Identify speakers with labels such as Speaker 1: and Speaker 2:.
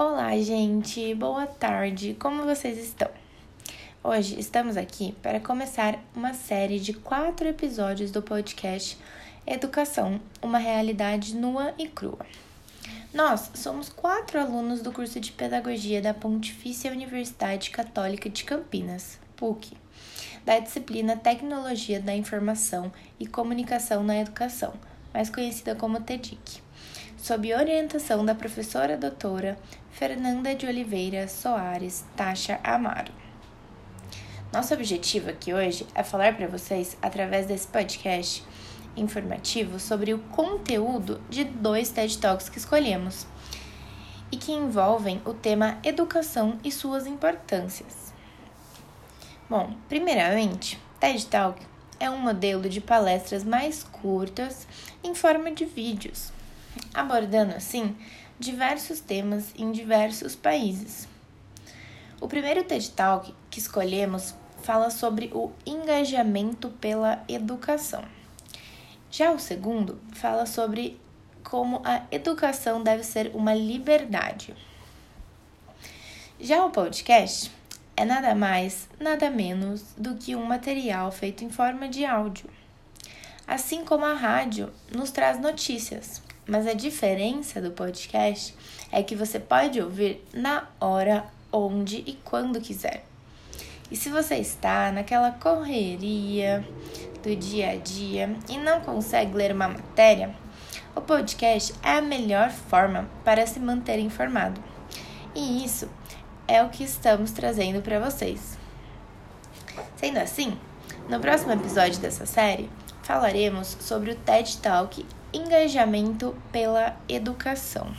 Speaker 1: Olá, gente, boa tarde, como vocês estão? Hoje estamos aqui para começar uma série de quatro episódios do podcast Educação Uma Realidade Nua e Crua. Nós somos quatro alunos do curso de Pedagogia da Pontifícia Universidade Católica de Campinas, PUC, da disciplina Tecnologia da Informação e Comunicação na Educação, mais conhecida como TEDIC sob orientação da professora doutora Fernanda de Oliveira Soares Tacha Amaro. Nosso objetivo aqui hoje é falar para vocês, através desse podcast informativo, sobre o conteúdo de dois TED Talks que escolhemos e que envolvem o tema educação e suas importâncias. Bom, primeiramente, TED Talk é um modelo de palestras mais curtas em forma de vídeos abordando assim diversos temas em diversos países. O primeiro TED Talk que escolhemos fala sobre o engajamento pela educação. Já o segundo fala sobre como a educação deve ser uma liberdade. Já o podcast é nada mais, nada menos do que um material feito em forma de áudio. Assim como a rádio nos traz notícias, mas a diferença do podcast é que você pode ouvir na hora, onde e quando quiser. E se você está naquela correria do dia a dia e não consegue ler uma matéria, o podcast é a melhor forma para se manter informado. E isso é o que estamos trazendo para vocês. Sendo assim, no próximo episódio dessa série, falaremos sobre o TED Talk engajamento pela educação.